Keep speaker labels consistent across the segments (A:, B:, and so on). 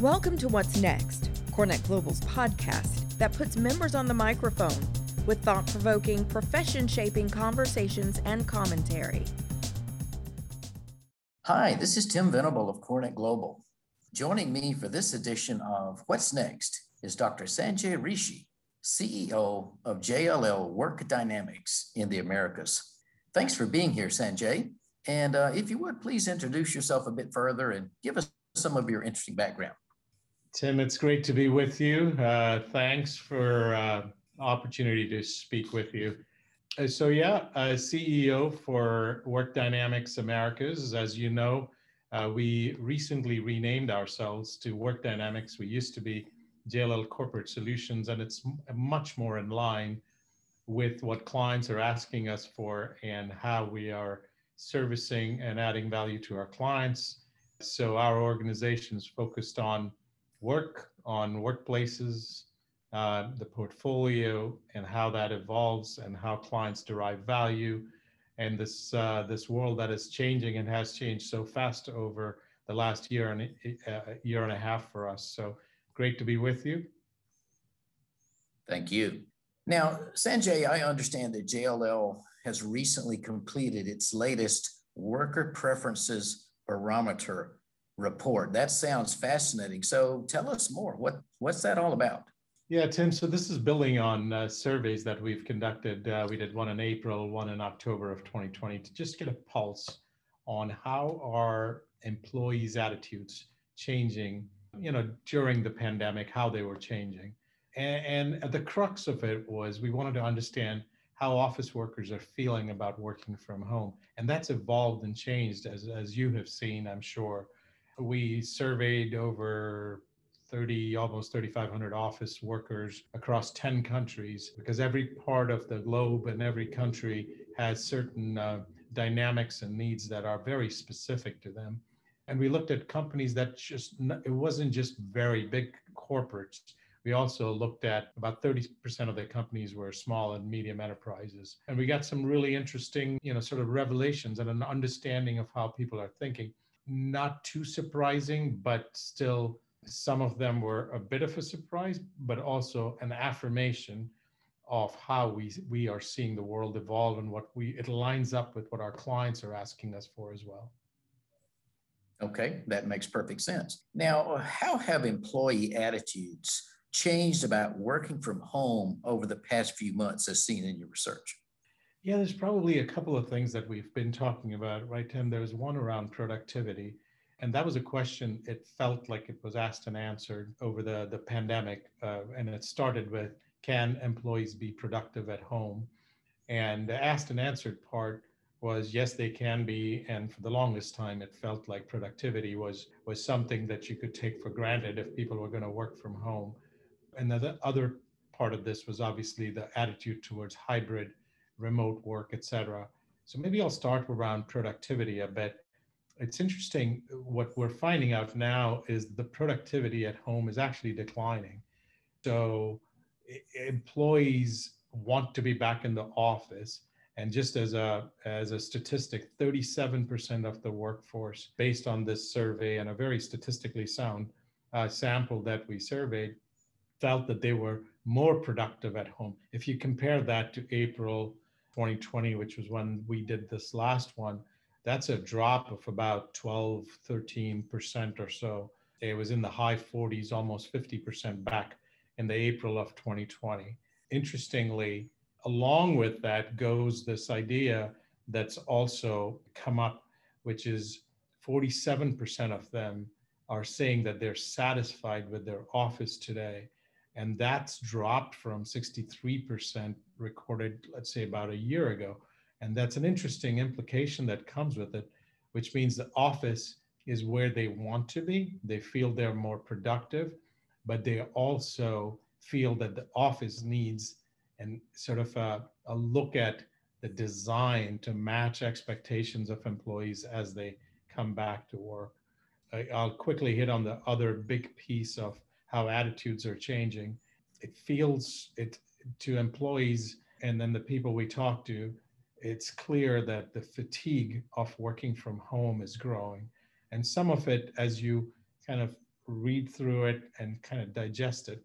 A: Welcome to What's Next, CoreNet Global's podcast that puts members on the microphone with thought provoking, profession shaping conversations and commentary.
B: Hi, this is Tim Venable of CoreNet Global. Joining me for this edition of What's Next is Dr. Sanjay Rishi, CEO of JLL Work Dynamics in the Americas. Thanks for being here, Sanjay. And uh, if you would, please introduce yourself a bit further and give us some of your interesting background.
C: Tim, it's great to be with you. Uh, thanks for uh, opportunity to speak with you. Uh, so yeah, uh, CEO for Work Dynamics Americas. As you know, uh, we recently renamed ourselves to Work Dynamics. We used to be JLL Corporate Solutions, and it's much more in line with what clients are asking us for and how we are servicing and adding value to our clients. So our organization is focused on work, on workplaces, uh, the portfolio, and how that evolves, and how clients derive value, and this uh, this world that is changing and has changed so fast over the last year and uh, year and a half for us. So great to be with you.
B: Thank you. Now, Sanjay, I understand that JLL has recently completed its latest worker preferences barometer report. That sounds fascinating. So tell us more. What what's that all about?
C: Yeah, Tim. So this is building on uh, surveys that we've conducted. Uh, we did one in April, one in October of 2020 to just get a pulse on how our employees' attitudes changing, you know, during the pandemic, how they were changing. And, and the crux of it was we wanted to understand how office workers are feeling about working from home. And that's evolved and changed as, as you have seen, I'm sure, we surveyed over 30, almost 3,500 office workers across 10 countries because every part of the globe and every country has certain uh, dynamics and needs that are very specific to them. And we looked at companies that just, it wasn't just very big corporates. We also looked at about 30% of the companies were small and medium enterprises. And we got some really interesting, you know, sort of revelations and an understanding of how people are thinking not too surprising, but still some of them were a bit of a surprise, but also an affirmation of how we we are seeing the world evolve and what we it lines up with what our clients are asking us for as well.
B: Okay, that makes perfect sense. Now, how have employee attitudes changed about working from home over the past few months as seen in your research?
C: Yeah, there's probably a couple of things that we've been talking about, right, Tim? There's one around productivity. And that was a question, it felt like it was asked and answered over the, the pandemic. Uh, and it started with can employees be productive at home? And the asked and answered part was yes, they can be. And for the longest time, it felt like productivity was, was something that you could take for granted if people were going to work from home. And the other part of this was obviously the attitude towards hybrid remote work, etc. So maybe I'll start around productivity a bit. It's interesting what we're finding out now is the productivity at home is actually declining. So employees want to be back in the office and just as a as a statistic 37% of the workforce based on this survey and a very statistically sound uh, sample that we surveyed felt that they were more productive at home if you compare that to april 2020, which was when we did this last one, that's a drop of about 12, 13% or so. It was in the high 40s, almost 50% back in the April of 2020. Interestingly, along with that goes this idea that's also come up, which is 47% of them are saying that they're satisfied with their office today and that's dropped from 63% recorded, let's say, about a year ago. And that's an interesting implication that comes with it, which means the office is where they want to be. They feel they're more productive, but they also feel that the office needs and sort of a, a look at the design to match expectations of employees as they come back to work. I, I'll quickly hit on the other big piece of how attitudes are changing. It feels it to employees and then the people we talk to, it's clear that the fatigue of working from home is growing. And some of it, as you kind of read through it and kind of digest it,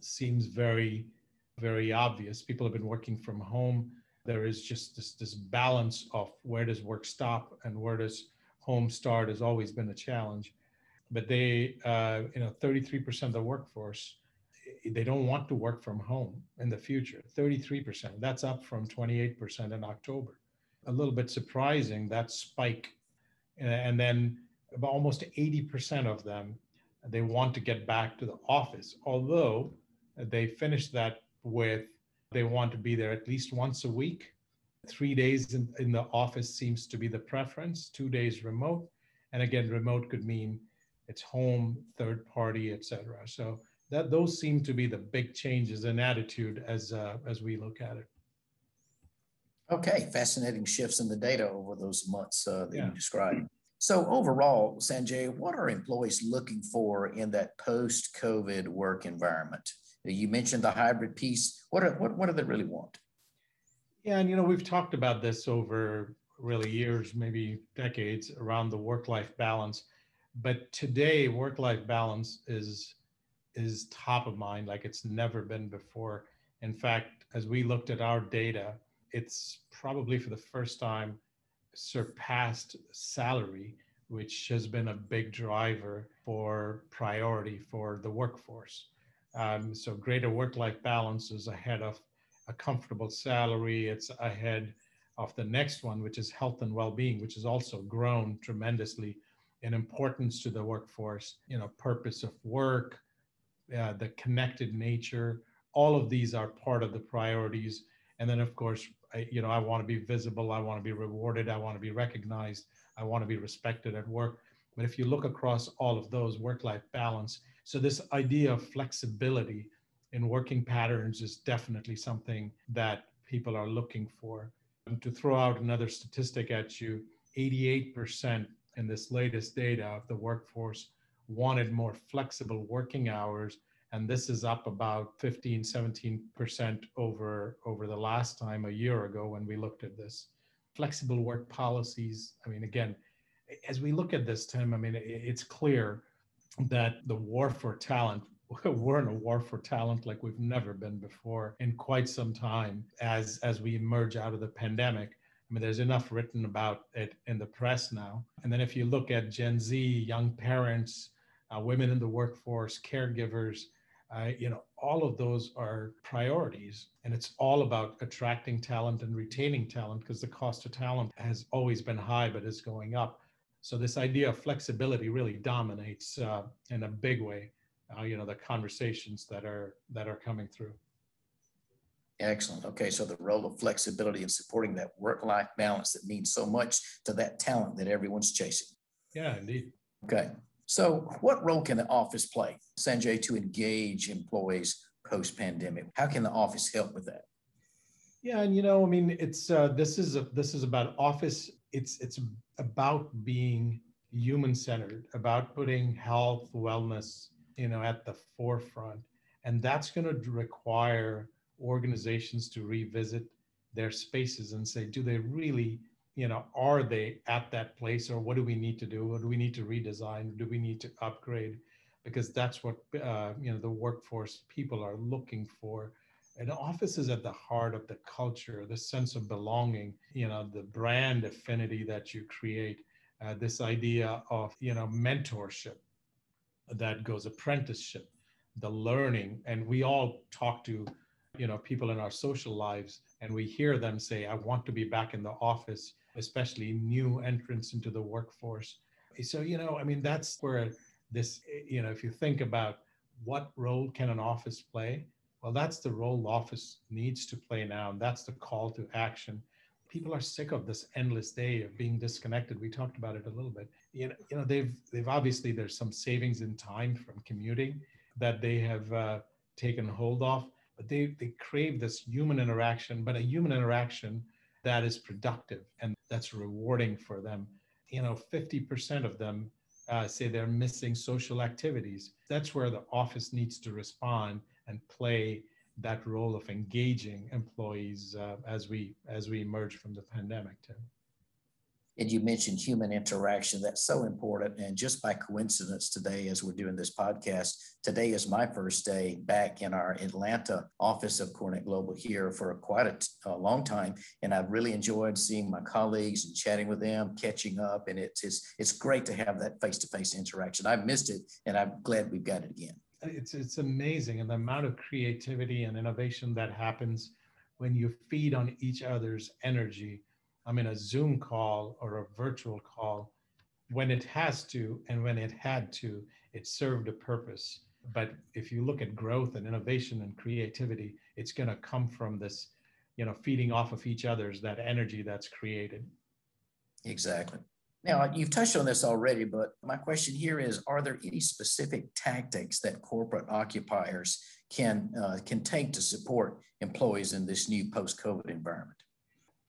C: seems very, very obvious. People have been working from home. There is just this, this balance of where does work stop and where does home start has always been a challenge. But they, uh, you know, 33% of the workforce, they don't want to work from home in the future. 33%. That's up from 28% in October. A little bit surprising that spike. And then about almost 80% of them, they want to get back to the office, although they finished that with they want to be there at least once a week. Three days in, in the office seems to be the preference, two days remote. And again, remote could mean it's home, third party, etc. So that those seem to be the big changes in attitude as uh, as we look at it.
B: Okay, fascinating shifts in the data over those months uh, that yeah. you described. So overall, Sanjay, what are employees looking for in that post-COVID work environment? You mentioned the hybrid piece. What, are, what, what do they really want?
C: Yeah, and you know, we've talked about this over really years, maybe decades around the work-life balance. But today, work-life balance is is top of mind like it's never been before. In fact, as we looked at our data, it's probably for the first time surpassed salary, which has been a big driver for priority for the workforce. Um, so greater work-life balance is ahead of a comfortable salary. It's ahead of the next one, which is health and well-being, which has also grown tremendously in importance to the workforce. You know, purpose of work, uh, the connected nature. All of these are part of the priorities. And then, of course, I, you know, I want to be visible. I want to be rewarded. I want to be recognized. I want to be respected at work. But if you look across all of those, work-life balance so this idea of flexibility in working patterns is definitely something that people are looking for. And to throw out another statistic at you, 88% in this latest data of the workforce wanted more flexible working hours and this is up about 15 17% over over the last time a year ago when we looked at this. Flexible work policies i mean again as we look at this tim i mean it's clear that the war for talent we're in a war for talent like we've never been before in quite some time as as we emerge out of the pandemic I mean, there's enough written about it in the press now. And then if you look at Gen Z, young parents, uh, women in the workforce, caregivers, uh, you know, all of those are priorities. And it's all about attracting talent and retaining talent because the cost of talent has always been high, but is going up. So this idea of flexibility really dominates uh, in a big way, uh, you know, the conversations that are that are coming through.
B: Excellent. Okay, so the role of flexibility in supporting that work-life balance that means so much to that talent that everyone's chasing.
C: Yeah, indeed.
B: Okay. So, what role can the office play, Sanjay, to engage employees post-pandemic? How can the office help with that?
C: Yeah, and you know, I mean, it's uh, this is a, this is about office. It's it's about being human centered, about putting health, wellness, you know, at the forefront. And that's going to require organizations to revisit their spaces and say, do they really, you know, are they at that place or what do we need to do? What do we need to redesign? Do we need to upgrade? Because that's what, uh, you know, the workforce people are looking for an office is at the heart of the culture, the sense of belonging, you know, the brand affinity that you create, uh, this idea of, you know, mentorship that goes apprenticeship, the learning. And we all talk to, you know, people in our social lives and we hear them say, I want to be back in the office, especially new entrants into the workforce. So, you know, I mean, that's where this, you know, if you think about what role can an office play, well, that's the role office needs to play now. And that's the call to action. People are sick of this endless day of being disconnected. We talked about it a little bit. You know, you know they've they've obviously there's some savings in time from commuting that they have uh, taken hold of, but they they crave this human interaction, but a human interaction that is productive and that's rewarding for them. You know, 50% of them uh, say they're missing social activities. That's where the office needs to respond and play that role of engaging employees uh, as we as we emerge from the pandemic, Tim.
B: And you mentioned human interaction. That's so important. And just by coincidence, today, as we're doing this podcast, today is my first day back in our Atlanta office of CoreNet Global here for quite a, a long time. And I've really enjoyed seeing my colleagues and chatting with them, catching up. And it's, it's, it's great to have that face to face interaction. I've missed it, and I'm glad we've got it again.
C: It's, it's amazing. And the amount of creativity and innovation that happens when you feed on each other's energy I'm in a Zoom call or a virtual call, when it has to and when it had to, it served a purpose. But if you look at growth and innovation and creativity, it's going to come from this, you know, feeding off of each other's that energy that's created.
B: Exactly. Now, you've touched on this already, but my question here is Are there any specific tactics that corporate occupiers can, uh, can take to support employees in this new post COVID environment?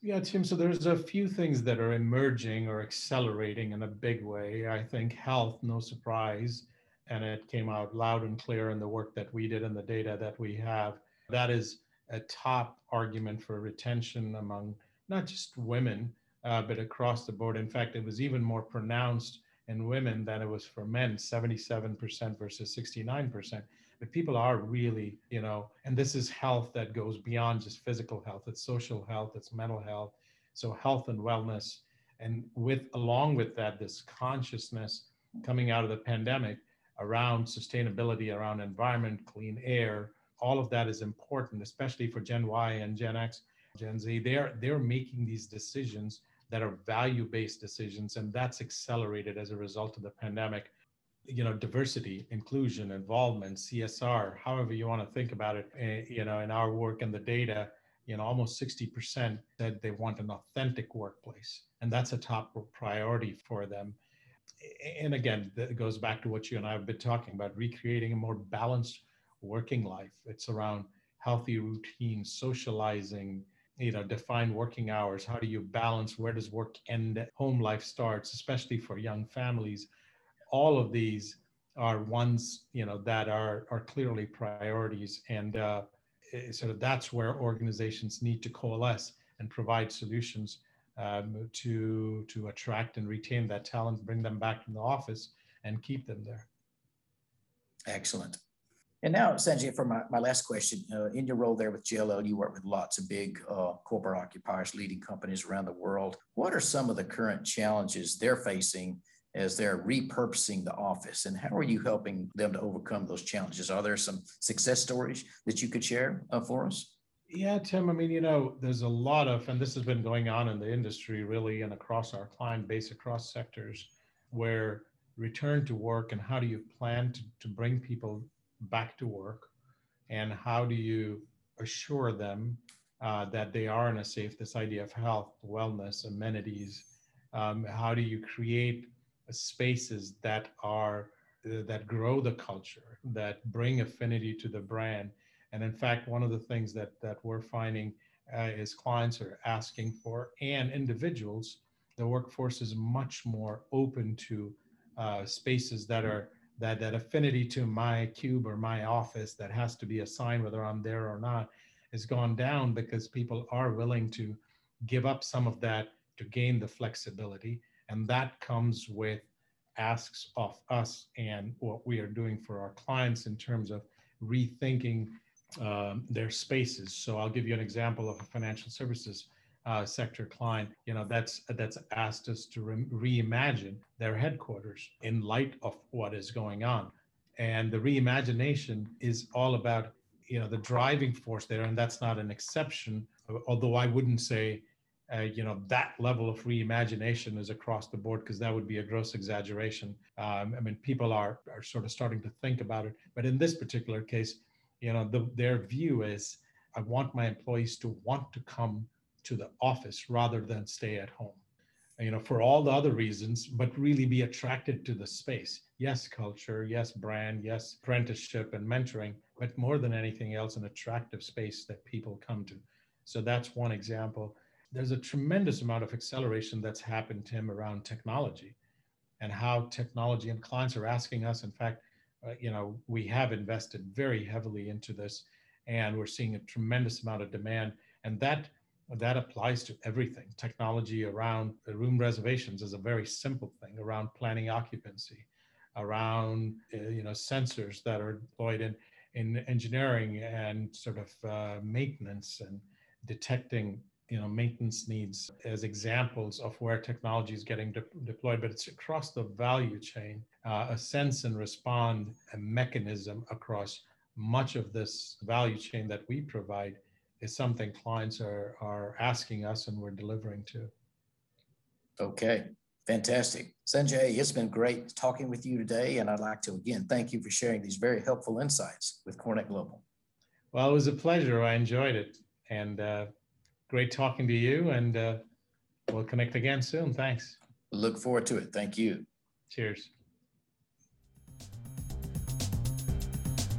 C: Yeah, Tim. So there's a few things that are emerging or accelerating in a big way. I think health, no surprise, and it came out loud and clear in the work that we did and the data that we have. That is a top argument for retention among not just women, uh, but across the board. In fact, it was even more pronounced in women than it was for men 77% versus 69% but people are really, you know, and this is health that goes beyond just physical health. It's social health, it's mental health. So health and wellness. And with along with that, this consciousness coming out of the pandemic around sustainability, around environment, clean air, all of that is important, especially for Gen Y and Gen X, Gen Z. They're they're making these decisions that are value-based decisions, and that's accelerated as a result of the pandemic you know diversity inclusion involvement csr however you want to think about it eh, you know in our work and the data you know almost 60% said they want an authentic workplace and that's a top priority for them. And again that goes back to what you and i have been talking about recreating a more balanced working life. It's around healthy routines socializing you know define working hours. How do you balance? Where does work end? Home life starts especially for young families all of these are ones you know that are are clearly priorities. And uh, sort of that's where organizations need to coalesce and provide solutions um, to to attract and retain that talent bring them back in the office and keep them there.
B: Excellent. And now sanjay for my, my last question uh, in your role there with jll you work with lots of big uh, corporate occupiers leading companies around the world. What are some of the current challenges they're facing as they're repurposing the office and how are you helping them to overcome those challenges? Are there some success stories that you could share uh, for us?
C: Yeah tim i mean you know there's a lot of and this has been going on in the industry really and across our client base across sectors where return to work and how do you plan to, to bring people back to work? And how do you assure them uh, that they are in a safe this idea of health wellness amenities um, how do you create spaces that are that grow the culture that bring affinity to the brand. And in fact one of the things that that we're finding uh, is clients are asking for and individuals the workforce is much more open to uh, spaces that are that that affinity to my cube or my office that has to be assigned whether i'm there or not has gone down because people are willing to give up some of that to gain the flexibility and that comes with asks of us and what we are doing for our clients in terms of rethinking um, their spaces. So I'll give you an example of a financial services uh, sector client. You know, that's that's asked us to re- reimagine their headquarters in light of what is going on, and the reimagination is all about you know the driving force there, and that's not an exception. Although I wouldn't say uh, you know that level of reimagination is across the board because that would be a gross exaggeration. Um, I mean, people are are sort of starting to think about it, but in this particular case, you know, the, their view is, I want my employees to want to come to the office rather than stay at home. You know, for all the other reasons, but really be attracted to the space. Yes, culture. Yes, brand. Yes, apprenticeship and mentoring. But more than anything else, an attractive space that people come to. So that's one example there's a tremendous amount of acceleration that's happened, Tim, around technology and how technology and clients are asking us. In fact, uh, you know, we have invested very heavily into this and we're seeing a tremendous amount of demand. And that that applies to everything. Technology around room reservations is a very simple thing around planning occupancy, around uh, you know sensors that are deployed in in engineering and sort of uh, maintenance and detecting you know maintenance needs as examples of where technology is getting de- deployed but it's across the value chain uh, a sense and respond a mechanism across much of this value chain that we provide is something clients are are asking us and we're delivering to.
B: Okay fantastic. Sanjay it's been great talking with you today and i'd like to again thank you for sharing these very helpful insights with CoreNet Global.
C: Well it was a pleasure. I enjoyed it. And uh, great talking to you, and uh, we'll connect again soon. Thanks.
B: Look forward to it. Thank you.
C: Cheers.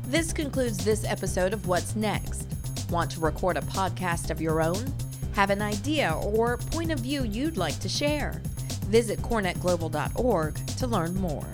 A: This concludes this episode of What's Next. Want to record a podcast of your own? Have an idea or point of view you'd like to share? Visit corenetglobal.org to learn more.